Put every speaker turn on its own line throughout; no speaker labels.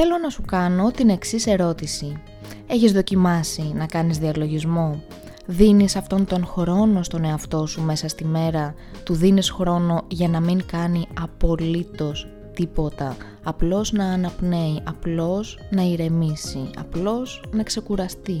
Θέλω να σου κάνω την εξής ερώτηση. Έχεις δοκιμάσει να κάνεις διαλογισμό; Δίνεις αυτόν τον χρόνο στον εαυτό σου μέσα στη μέρα; Του δίνεις χρόνο για να μην κάνει απολύτως τίποτα; Απλώς να αναπνέει, απλώς να ηρεμήσει, απλώς να ξεκουραστεί;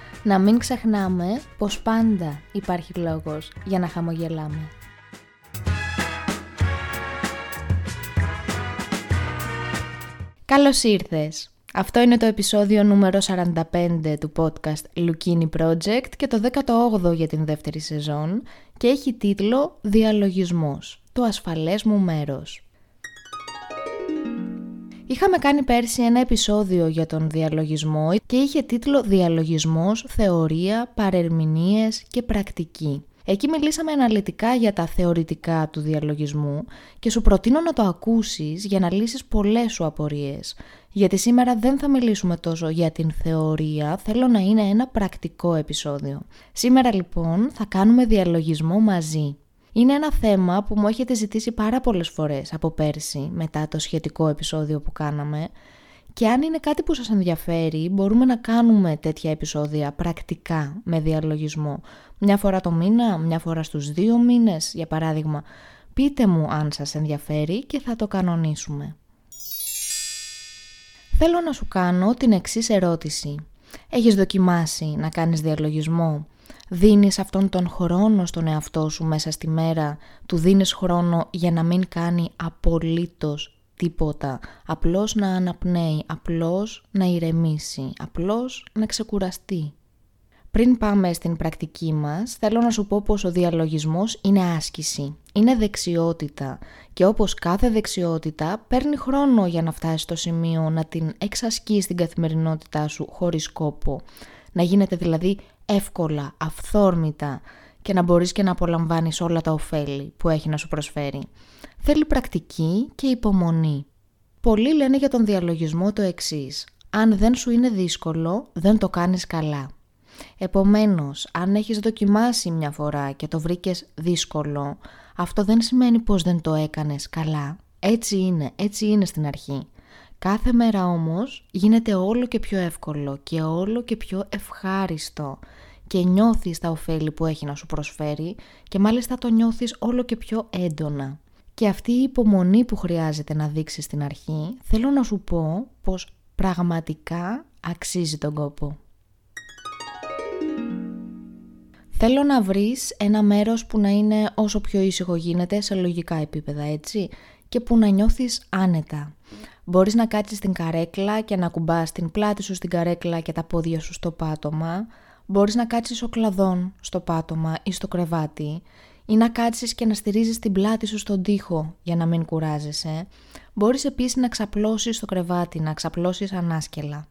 να μην ξεχνάμε πως πάντα υπάρχει λόγος για να χαμογελάμε. Καλώς ήρθες! Αυτό είναι το επεισόδιο νούμερο 45 του podcast Lukini Project και το 18ο για την δεύτερη σεζόν και έχει τίτλο «Διαλογισμός, το ασφαλές μου μέρος». Είχαμε κάνει πέρσι ένα επεισόδιο για τον διαλογισμό και είχε τίτλο «Διαλογισμός, θεωρία, παρερμηνίες και πρακτική». Εκεί μιλήσαμε αναλυτικά για τα θεωρητικά του διαλογισμού και σου προτείνω να το ακούσεις για να λύσεις πολλές σου απορίες. Γιατί σήμερα δεν θα μιλήσουμε τόσο για την θεωρία, θέλω να είναι ένα πρακτικό επεισόδιο. Σήμερα λοιπόν θα κάνουμε διαλογισμό μαζί. Είναι ένα θέμα που μου έχετε ζητήσει πάρα πολλές φορές από πέρσι μετά το σχετικό επεισόδιο που κάναμε και αν είναι κάτι που σας ενδιαφέρει μπορούμε να κάνουμε τέτοια επεισόδια πρακτικά με διαλογισμό. Μια φορά το μήνα, μια φορά στους δύο μήνες για παράδειγμα. Πείτε μου αν σας ενδιαφέρει και θα το κανονίσουμε. Θέλω να σου κάνω την εξής ερώτηση. Έχεις δοκιμάσει να κάνεις διαλογισμό; Δίνεις αυτόν τον χρόνο στον εαυτό σου μέσα στη μέρα, του δίνεις χρόνο για να μην κάνει απολύτως τίποτα, απλώς να αναπνέει, απλώς να ηρεμήσει, απλώς να ξεκουραστεί. Πριν πάμε στην πρακτική μας, θέλω να σου πω πως ο διαλογισμός είναι άσκηση, είναι δεξιότητα και όπως κάθε δεξιότητα παίρνει χρόνο για να φτάσει στο σημείο να την εξασκείς στην καθημερινότητά σου χωρίς κόπο. Να γίνεται δηλαδή εύκολα, αυθόρμητα και να μπορείς και να απολαμβάνεις όλα τα ωφέλη που έχει να σου προσφέρει. Θέλει πρακτική και υπομονή. Πολλοί λένε για τον διαλογισμό το εξής. Αν δεν σου είναι δύσκολο, δεν το κάνεις καλά. Επομένως, αν έχεις δοκιμάσει μια φορά και το βρήκες δύσκολο, αυτό δεν σημαίνει πως δεν το έκανες καλά. Έτσι είναι, έτσι είναι στην αρχή. Κάθε μέρα όμως γίνεται όλο και πιο εύκολο και όλο και πιο ευχάριστο και νιώθεις τα ωφέλη που έχει να σου προσφέρει και μάλιστα το νιώθεις όλο και πιο έντονα. Και αυτή η υπομονή που χρειάζεται να δείξεις στην αρχή, θέλω να σου πω πως πραγματικά αξίζει τον κόπο. Θέλω να βρεις ένα μέρος που να είναι όσο πιο ήσυχο γίνεται σε λογικά επίπεδα, έτσι, και που να νιώθεις άνετα. Μπορείς να κάτσεις στην καρέκλα και να κουμπάς την πλάτη σου στην καρέκλα και τα πόδια σου στο πάτωμα. Μπορείς να κάτσεις ο κλαδόν στο πάτωμα ή στο κρεβάτι ή να κάτσεις και να στηρίζεις την πλάτη σου στον τοίχο για να μην κουράζεσαι. Μπορείς επίσης να ξαπλώσεις στο κρεβάτι, να ξαπλώσεις ανάσκελα.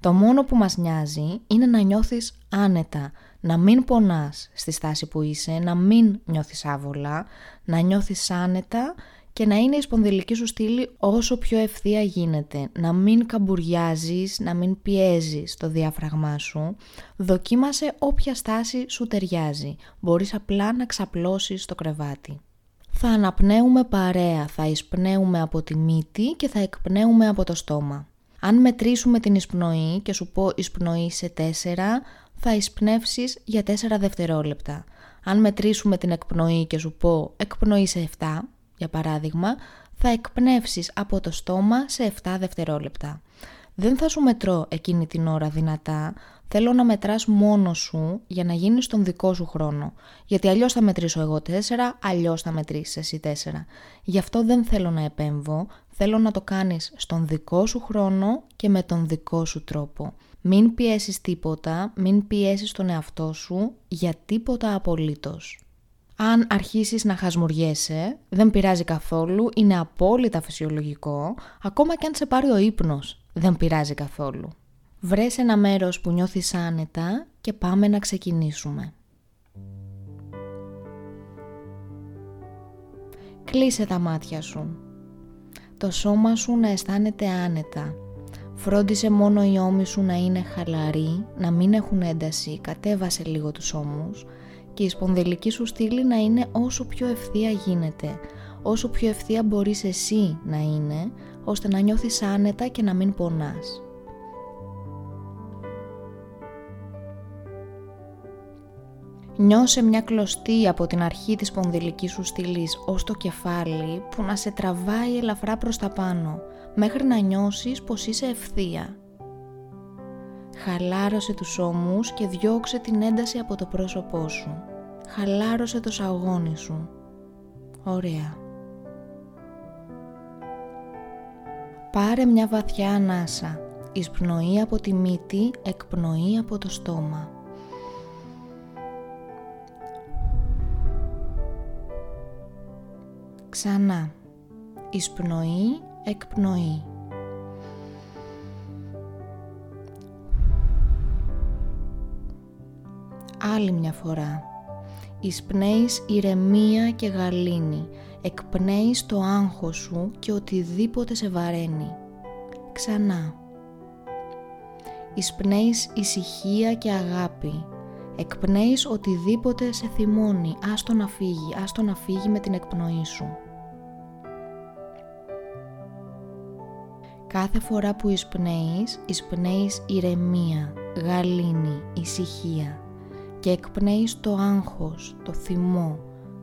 Το μόνο που μας νοιάζει είναι να νιώθεις άνετα, να μην πονάς στη στάση που είσαι, να μην νιώθεις άβολα, να νιώθεις άνετα και να είναι η σπονδυλική σου στήλη όσο πιο ευθεία γίνεται. Να μην καμπουριάζεις, να μην πιέζεις το διάφραγμά σου. Δοκίμασε όποια στάση σου ταιριάζει. Μπορείς απλά να ξαπλώσεις το κρεβάτι. Θα αναπνέουμε παρέα, θα εισπνέουμε από τη μύτη και θα εκπνέουμε από το στόμα. Αν μετρήσουμε την εισπνοή και σου πω εισπνοή σε 4, θα εισπνεύσεις για 4 δευτερόλεπτα. Αν μετρήσουμε την εκπνοή και σου πω εκπνοή σε 7, για παράδειγμα, θα εκπνεύσεις από το στόμα σε 7 δευτερόλεπτα. Δεν θα σου μετρώ εκείνη την ώρα δυνατά, θέλω να μετράς μόνος σου για να γίνεις τον δικό σου χρόνο. Γιατί αλλιώς θα μετρήσω εγώ 4, αλλιώς θα μετρήσεις εσύ 4. Γι' αυτό δεν θέλω να επέμβω, θέλω να το κάνεις στον δικό σου χρόνο και με τον δικό σου τρόπο. Μην πιέσεις τίποτα, μην πιέσεις τον εαυτό σου για τίποτα απολύτως. Αν αρχίσεις να χασμουριέσαι, δεν πειράζει καθόλου, είναι απόλυτα φυσιολογικό, ακόμα και αν σε πάρει ο ύπνος, δεν πειράζει καθόλου. Βρες ένα μέρος που νιώθεις άνετα και πάμε να ξεκινήσουμε. Κλείσε τα μάτια σου. Το σώμα σου να αισθάνεται άνετα. Φρόντισε μόνο οι ώμοι σου να είναι χαλαροί, να μην έχουν ένταση, κατέβασε λίγο τους ώμους και η σπονδυλική σου στήλη να είναι όσο πιο ευθεία γίνεται, όσο πιο ευθεία μπορείς εσύ να είναι, ώστε να νιώθεις άνετα και να μην πονάς. Νιώσε μια κλωστή από την αρχή της πονδυλικής σου στήλης ως το κεφάλι που να σε τραβάει ελαφρά προς τα πάνω μέχρι να νιώσεις πως είσαι ευθεία. Χαλάρωσε τους ώμους και διώξε την ένταση από το πρόσωπό σου. Χαλάρωσε το σαγόνι σου. Ωραία. Πάρε μια βαθιά ανάσα. Εισπνοή από τη μύτη, εκπνοή από το στόμα. Ξανά. Εισπνοή, εκπνοή. Άλλη μια φορά. Εισπνέεις ηρεμία και γαλήνη. Εκπνέεις το άγχος σου και οτιδήποτε σε βαραίνει. Ξανά. Εισπνέεις ησυχία και αγάπη. Εκπνέεις οτιδήποτε σε θυμώνει. Άστο να φύγει, άστο να φύγει με την εκπνοή σου. Κάθε φορά που εισπνέεις, εισπνέεις ηρεμία, γαλήνη, ησυχία και εκπνέεις το άγχος, το θυμό,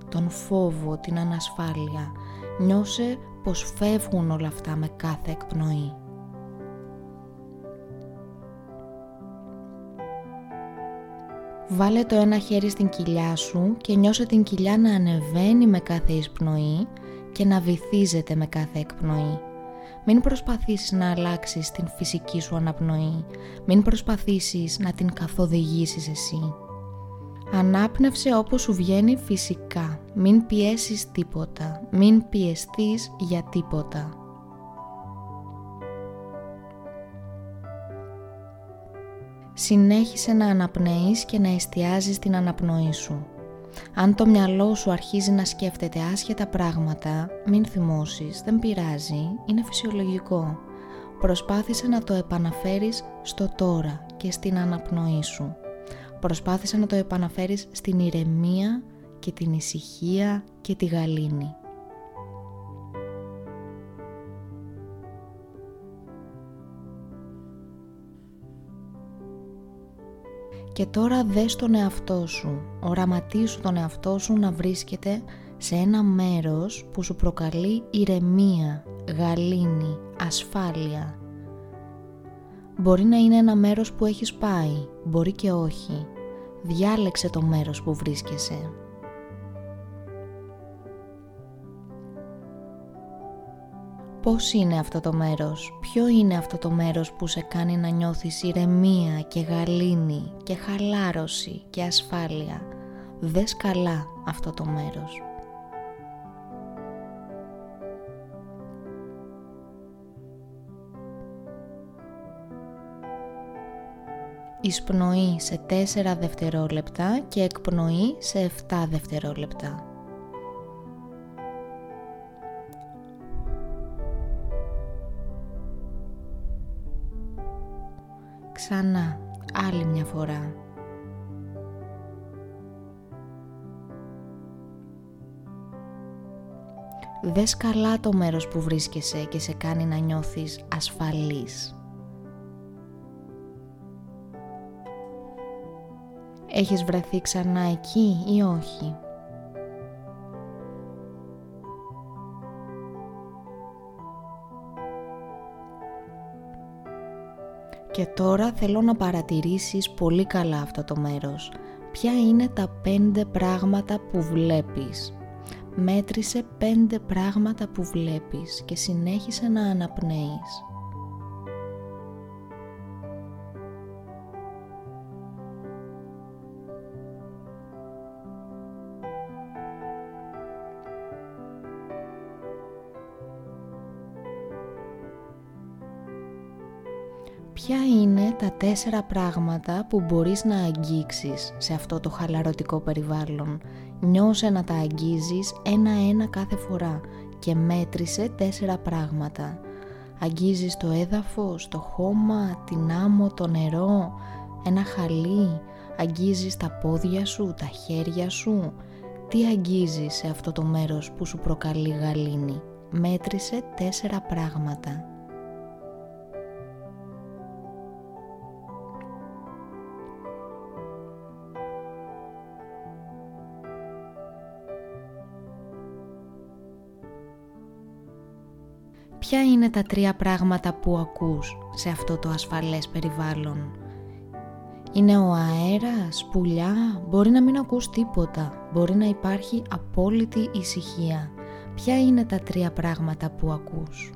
τον φόβο, την ανασφάλεια. Νιώσε πως φεύγουν όλα αυτά με κάθε εκπνοή. Βάλε το ένα χέρι στην κοιλιά σου και νιώσε την κοιλιά να ανεβαίνει με κάθε εισπνοή και να βυθίζεται με κάθε εκπνοή. Μην προσπαθήσεις να αλλάξεις την φυσική σου αναπνοή. Μην προσπαθήσεις να την καθοδηγήσεις εσύ. Ανάπνευσε όπως σου βγαίνει φυσικά. Μην πιέσεις τίποτα. Μην πιεστείς για τίποτα. Συνέχισε να αναπνέεις και να εστιάζεις την αναπνοή σου. Αν το μυαλό σου αρχίζει να σκέφτεται άσχετα πράγματα, μην θυμώσεις, δεν πειράζει, είναι φυσιολογικό. Προσπάθησε να το επαναφέρεις στο τώρα και στην αναπνοή σου. Προσπάθησε να το επαναφέρεις στην ηρεμία και την ησυχία και τη γαλήνη. Και τώρα δες τον εαυτό σου, οραματίσου τον εαυτό σου να βρίσκεται σε ένα μέρος που σου προκαλεί ηρεμία, γαλήνη, ασφάλεια. Μπορεί να είναι ένα μέρος που έχεις πάει, μπορεί και όχι. Διάλεξε το μέρος που βρίσκεσαι. Πώς είναι αυτό το μέρος, ποιο είναι αυτό το μέρος που σε κάνει να νιώθεις ηρεμία και γαλήνη και χαλάρωση και ασφάλεια; Δες καλά αυτό το μέρος. Εισπνοή σε 4 δευτερόλεπτα και εκπνοή σε 7 δευτερόλεπτα. Ξανά, άλλη μια φορά. Δες καλά το μέρος που βρίσκεσαι και σε κάνει να νιώθεις ασφαλής. Έχεις βρεθεί ξανά εκεί ή όχι; Και τώρα θέλω να παρατηρήσεις πολύ καλά αυτό το μέρος. Ποια είναι τα πέντε πράγματα που βλέπεις; Μέτρησε πέντε πράγματα που βλέπεις και συνέχισε να αναπνέεις. Τέσσερα πράγματα που μπορείς να αγγίξεις σε αυτό το χαλαρωτικό περιβάλλον. Νιώσε να τα αγγίζεις ένα-ένα κάθε φορά και μέτρησε τέσσερα πράγματα. Αγγίζεις το έδαφος, το χώμα, την άμμο, το νερό, ένα χαλί, αγγίζεις τα πόδια σου, τα χέρια σου. Τι αγγίζεις σε αυτό το μέρος που σου προκαλεί γαλήνη. Μέτρησε τέσσερα πράγματα. Ποια είναι τα τρία πράγματα που ακούς σε αυτό το ασφαλές περιβάλλον; Είναι ο αέρας, πουλιά, μπορεί να μην ακούς τίποτα, μπορεί να υπάρχει απόλυτη ησυχία. Ποια είναι τα τρία πράγματα που ακούς;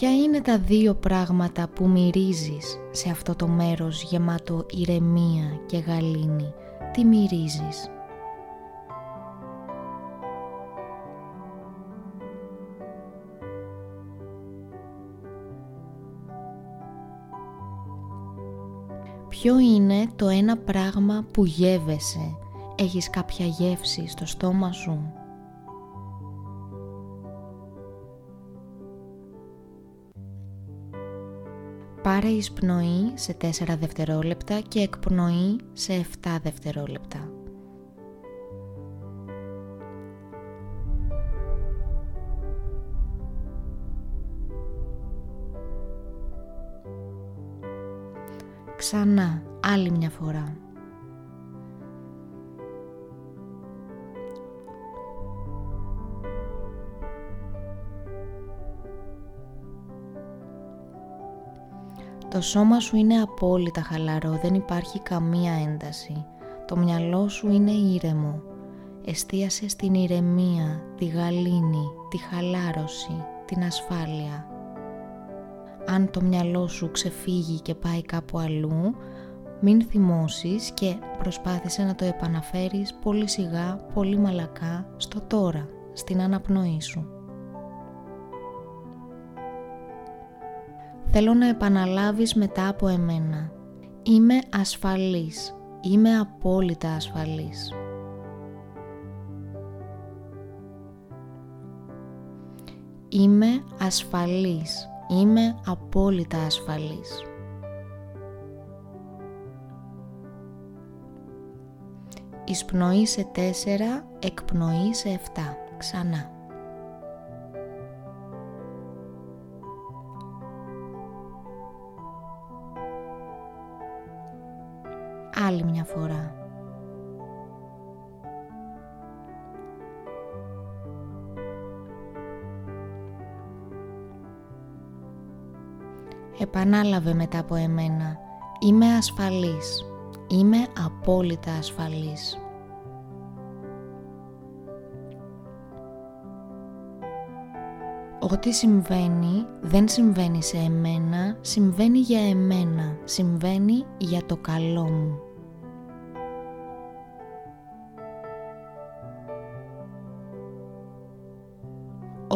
Ποια είναι τα δύο πράγματα που μυρίζεις σε αυτό το μέρος γεμάτο ηρεμία και γαλήνη; Τι μυρίζεις; Ποιο είναι το ένα πράγμα που γεύεσαι; Έχεις κάποια γεύση στο στόμα σου; Πάρε εισπνοή σε 4 δευτερόλεπτα και εκπνοή σε 7 δευτερόλεπτα. Ξανά, άλλη μια φορά. Το σώμα σου είναι απόλυτα χαλαρό, δεν υπάρχει καμία ένταση. Το μυαλό σου είναι ήρεμο. Εστίασε στην ηρεμία, τη γαλήνη, τη χαλάρωση, την ασφάλεια. Αν το μυαλό σου ξεφύγει και πάει κάπου αλλού, μην θυμώσεις και προσπάθησε να το επαναφέρεις πολύ σιγά, πολύ μαλακά στο τώρα, στην αναπνοή σου. Θέλω να επαναλάβεις μετά από εμένα. Είμαι ασφαλής. Είμαι απόλυτα ασφαλής. Είμαι ασφαλής. Είμαι απόλυτα ασφαλής. Εισπνοή σε τέσσερα, εκπνοή σε εφτά. Ξανά. Άλλη μια φορά. Επανάλαβε μετά από εμένα. Είμαι ασφαλής. Είμαι απόλυτα ασφαλής. Ό,τι συμβαίνει δεν συμβαίνει σε εμένα, συμβαίνει για εμένα, συμβαίνει για το καλό μου.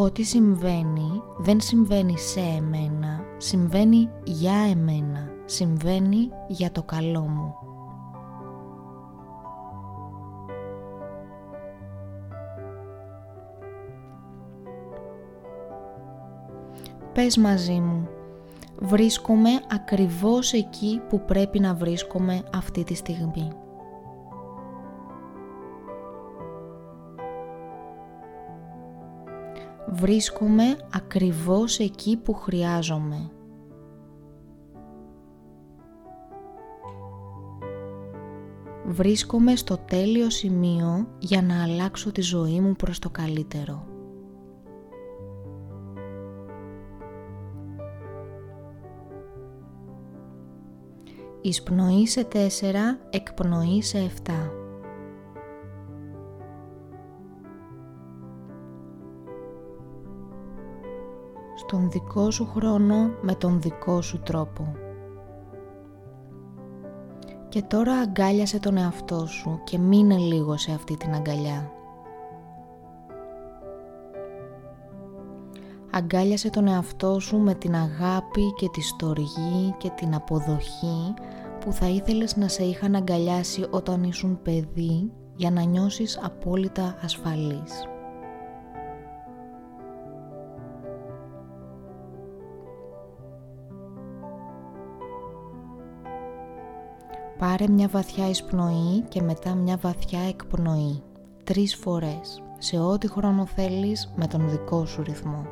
Ό,τι συμβαίνει δεν συμβαίνει σε εμένα, συμβαίνει για εμένα, συμβαίνει για το καλό μου. Πες μαζί μου, βρίσκομαι ακριβώς εκεί που πρέπει να βρίσκομαι αυτή τη στιγμή. Βρίσκομαι ακριβώς εκεί που χρειάζομαι. Βρίσκομαι στο τέλειο σημείο για να αλλάξω τη ζωή μου προς το καλύτερο. Εισπνοή σε 4, εκπνοή σε 7. Στον δικό σου χρόνο με τον δικό σου τρόπο. Και τώρα αγκάλιασε τον εαυτό σου και μείνε λίγο σε αυτή την αγκαλιά. Αγκάλιασε τον εαυτό σου με την αγάπη και τη στοργή και την αποδοχή που θα ήθελες να σε είχαν αγκαλιάσει όταν ήσουν παιδί για να νιώσεις απόλυτα ασφαλής. Πάρε μια βαθιά εισπνοή και μετά μια βαθιά εκπνοή. Τρεις φορές, σε ό,τι χρόνο θέλεις με τον δικό σου ρυθμό.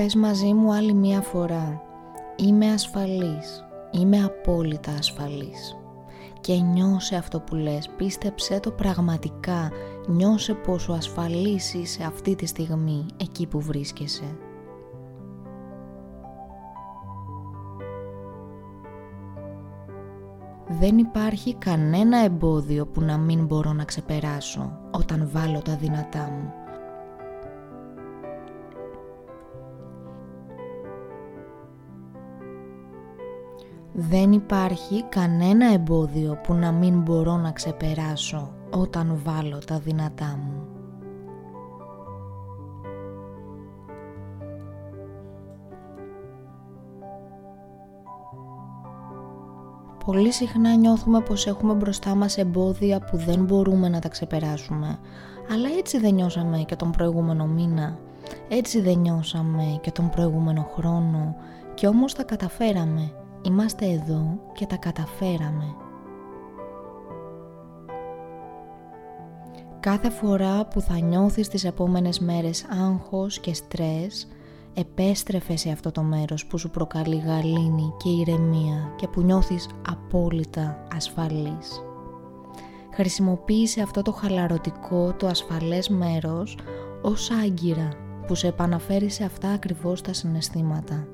Πες μαζί μου άλλη μία φορά. Είμαι ασφαλής. Είμαι απόλυτα ασφαλής. Και νιώσε αυτό που λες. Πίστεψέ το πραγματικά. Νιώσε πόσο ασφαλής είσαι αυτή τη στιγμή εκεί που βρίσκεσαι. Δεν υπάρχει κανένα εμπόδιο που να μην μπορώ να ξεπεράσω όταν βάλω τα δυνατά μου. Δεν υπάρχει κανένα εμπόδιο που να μην μπορώ να ξεπεράσω όταν βάλω τα δυνατά μου. Πολύ συχνά νιώθουμε πως έχουμε μπροστά μας εμπόδια που δεν μπορούμε να τα ξεπεράσουμε. Αλλά έτσι δεν νιώσαμε και τον προηγούμενο μήνα. Έτσι δεν νιώσαμε και τον προηγούμενο χρόνο. Και όμως τα καταφέραμε Είμαστε εδώ και τα καταφέραμε. Κάθε φορά που θα νιώθεις τις επόμενες μέρες άγχος και στρες, επέστρεφε σε αυτό το μέρος που σου προκαλεί γαλήνη και ηρεμία και που νιώθεις απόλυτα ασφαλής. Χρησιμοποίησε αυτό το χαλαρωτικό, το ασφαλές μέρος ως άγκυρα που σε επαναφέρει σε αυτά ακριβώς τα συναισθήματα.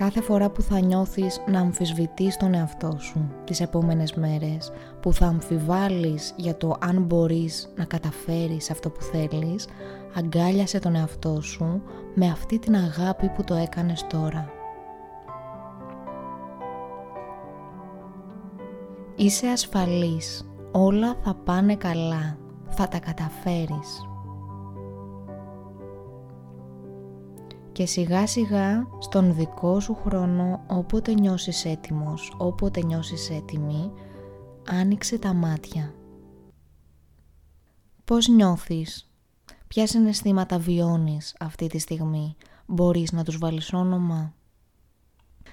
Κάθε φορά που θα νιώθεις να αμφισβητείς τον εαυτό σου τις επόμενες μέρες, που θα αμφιβάλλεις για το αν μπορείς να καταφέρεις αυτό που θέλεις, αγκάλιασε τον εαυτό σου με αυτή την αγάπη που το έκανες τώρα. Είσαι ασφαλής, όλα θα πάνε καλά, θα τα καταφέρεις. Και σιγά σιγά στον δικό σου χρόνο όποτε νιώσεις έτοιμος, όποτε νιώσεις έτοιμη, άνοιξε τα μάτια. Πώς νιώθεις, ποια συναισθήματα βιώνεις αυτή τη στιγμή, μπορείς να τους βάλεις όνομα;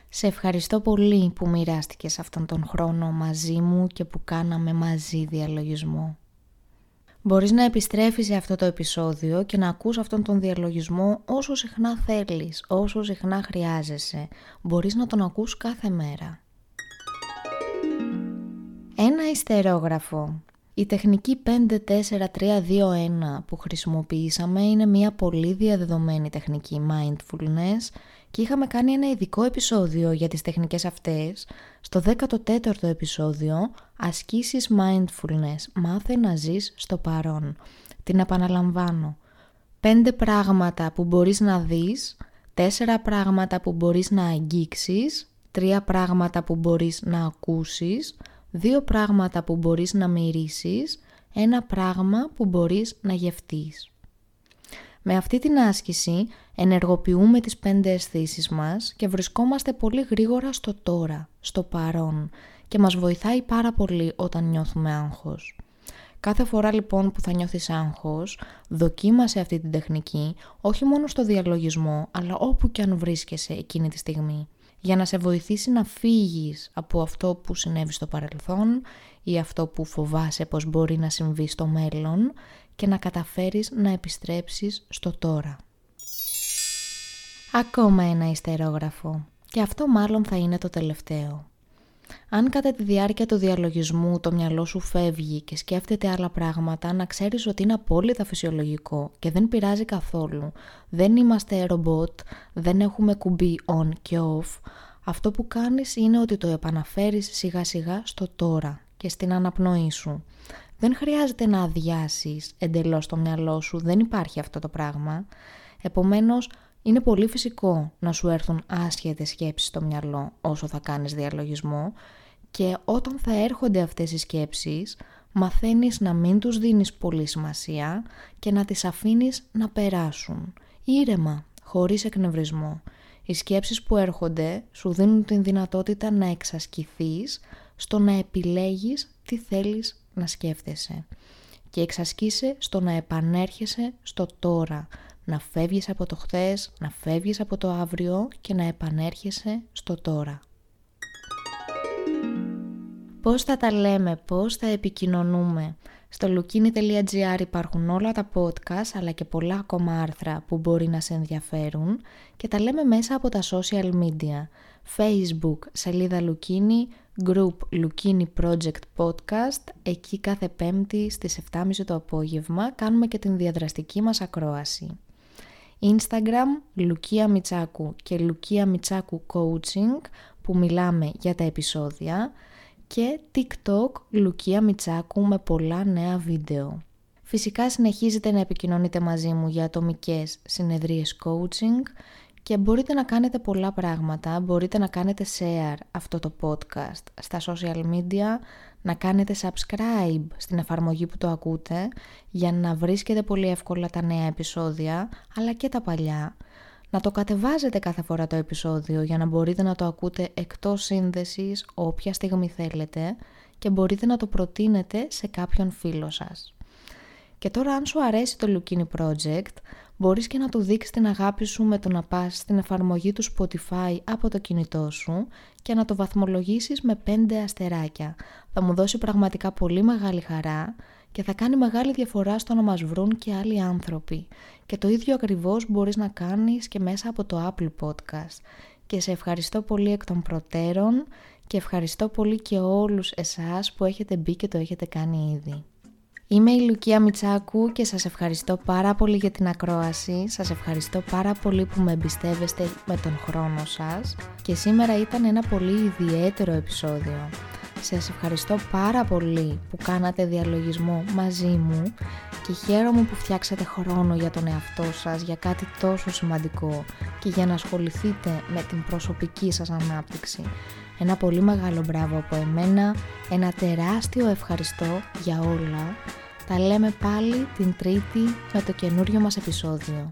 Σε ευχαριστώ πολύ που μοιράστηκες αυτόν τον χρόνο μαζί μου και που κάναμε μαζί διαλογισμό. Μπορείς να επιστρέφεις σε αυτό το επεισόδιο και να ακούς αυτόν τον διαλογισμό όσο συχνά θέλεις, όσο συχνά χρειάζεσαι. Μπορείς να τον ακούς κάθε μέρα. Ένα ιστερόγραφο. Η τεχνική 54321 που χρησιμοποιήσαμε είναι μια πολύ διαδεδομένη τεχνική mindfulness και είχαμε κάνει ένα ειδικό επεισόδιο για τις τεχνικές αυτές στο 14ο επεισόδιο «Ασκήσεις mindfulness, μάθε να ζεις στο παρόν». Την επαναλαμβάνω. Πέντε πράγματα που μπορείς να δεις, τέσσερα πράγματα που μπορείς να αγγίξεις, τρία πράγματα που μπορείς να ακούσεις, δύο πράγματα που μπορείς να μυρίσεις, ένα πράγμα που μπορείς να γευτείς. Με αυτή την άσκηση ενεργοποιούμε τις πέντε αισθήσεις μας και βρισκόμαστε πολύ γρήγορα στο τώρα, στο παρόν και μας βοηθάει πάρα πολύ όταν νιώθουμε άγχος. Κάθε φορά λοιπόν που θα νιώθεις άγχος, δοκίμασε αυτή την τεχνική όχι μόνο στο διαλογισμό, αλλά όπου και αν βρίσκεσαι εκείνη τη στιγμή, για να σε βοηθήσει να φύγεις από αυτό που συνέβη στο παρελθόν ή αυτό που φοβάσαι πως μπορεί να συμβεί στο μέλλον και να καταφέρεις να επιστρέψεις στο τώρα. Ακόμα ένα ιστερόγραφο και αυτό μάλλον θα είναι το τελευταίο. Αν κατά τη διάρκεια του διαλογισμού το μυαλό σου φεύγει και σκέφτεται άλλα πράγματα, να ξέρεις ότι είναι απόλυτα φυσιολογικό και δεν πειράζει καθόλου. Δεν είμαστε ρομπότ, δεν έχουμε κουμπί on και off. Αυτό που κάνεις είναι ότι το επαναφέρεις σιγά σιγά στο τώρα και στην αναπνοή σου. Δεν χρειάζεται να αδειάσεις εντελώς το μυαλό σου, δεν υπάρχει αυτό το πράγμα. Επομένως, είναι πολύ φυσικό να σου έρθουν άσχετες σκέψεις στο μυαλό όσο θα κάνεις διαλογισμό και όταν θα έρχονται αυτές οι σκέψεις μαθαίνεις να μην τους δίνεις πολύ σημασία και να τις αφήνεις να περάσουν. Ήρεμα, χωρίς εκνευρισμό. Οι σκέψεις που έρχονται σου δίνουν την δυνατότητα να εξασκηθείς στο να επιλέγεις τι θέλεις να σκέφτεσαι και εξασκείσαι στο να επανέρχεσαι στο τώρα, να φεύγεις από το χθες, να φεύγεις από το αύριο και να επανέρχεσαι στο τώρα. Πώς θα τα λέμε, πώς θα επικοινωνούμε; Στο lukini.gr υπάρχουν όλα τα podcast αλλά και πολλά ακόμα άρθρα που μπορεί να σε ενδιαφέρουν και τα λέμε μέσα από τα social media. Facebook, σελίδα Lukini, group Lukini Project Podcast, εκεί κάθε πέμπτη στις 7.30 το απόγευμα κάνουμε και την διαδραστική μας ακρόαση. Instagram Λουκία Μιτσάκου και Λουκία Μιτσάκου Coaching που μιλάμε για τα επεισόδια και TikTok Λουκία Μιτσάκου με πολλά νέα βίντεο. Φυσικά συνεχίζετε να επικοινωνείτε μαζί μου για ατομικές συνεδρίες coaching και μπορείτε να κάνετε πολλά πράγματα, μπορείτε να κάνετε share αυτό το podcast στα social media, να κάνετε subscribe στην εφαρμογή που το ακούτε για να βρίσκετε πολύ εύκολα τα νέα επεισόδια αλλά και τα παλιά. Να το κατεβάζετε κάθε φορά το επεισόδιο για να μπορείτε να το ακούτε εκτός σύνδεσης όποια στιγμή θέλετε και μπορείτε να το προτείνετε σε κάποιον φίλο σας. Και τώρα αν σου αρέσει το Lukini Project μπορείς και να του δείξεις την αγάπη σου με το να πας στην εφαρμογή του Spotify από το κινητό σου και να το βαθμολογήσεις με 5 αστεράκια. Θα μου δώσει πραγματικά πολύ μεγάλη χαρά και θα κάνει μεγάλη διαφορά στο να μας βρουν και άλλοι άνθρωποι. Και το ίδιο ακριβώς μπορείς να κάνεις και μέσα από το Apple Podcast. Και σε ευχαριστώ πολύ εκ των προτέρων και ευχαριστώ πολύ και όλους εσάς που έχετε μπει και το έχετε κάνει ήδη. Είμαι η Λουκία Μιτσάκου και σας ευχαριστώ πάρα πολύ για την ακρόαση. Σας ευχαριστώ πάρα πολύ που με εμπιστεύεστε με τον χρόνο σας και σήμερα ήταν ένα πολύ ιδιαίτερο επεισόδιο. Σας ευχαριστώ πάρα πολύ που κάνατε διαλογισμό μαζί μου και χαίρομαι που φτιάξατε χρόνο για τον εαυτό σας, για κάτι τόσο σημαντικό και για να ασχοληθείτε με την προσωπική σας ανάπτυξη. Ένα πολύ μεγάλο μπράβο από εμένα, ένα τεράστιο ευχαριστώ για όλα. Τα λέμε πάλι την Τρίτη με το καινούριο μας επεισόδιο.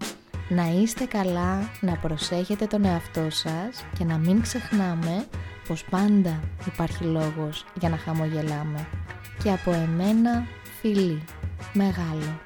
Να είστε καλά, να προσέχετε τον εαυτό σας και να μην ξεχνάμε πως πάντα υπάρχει λόγος για να χαμογελάμε. Και από εμένα, φίλοι, μεγάλο.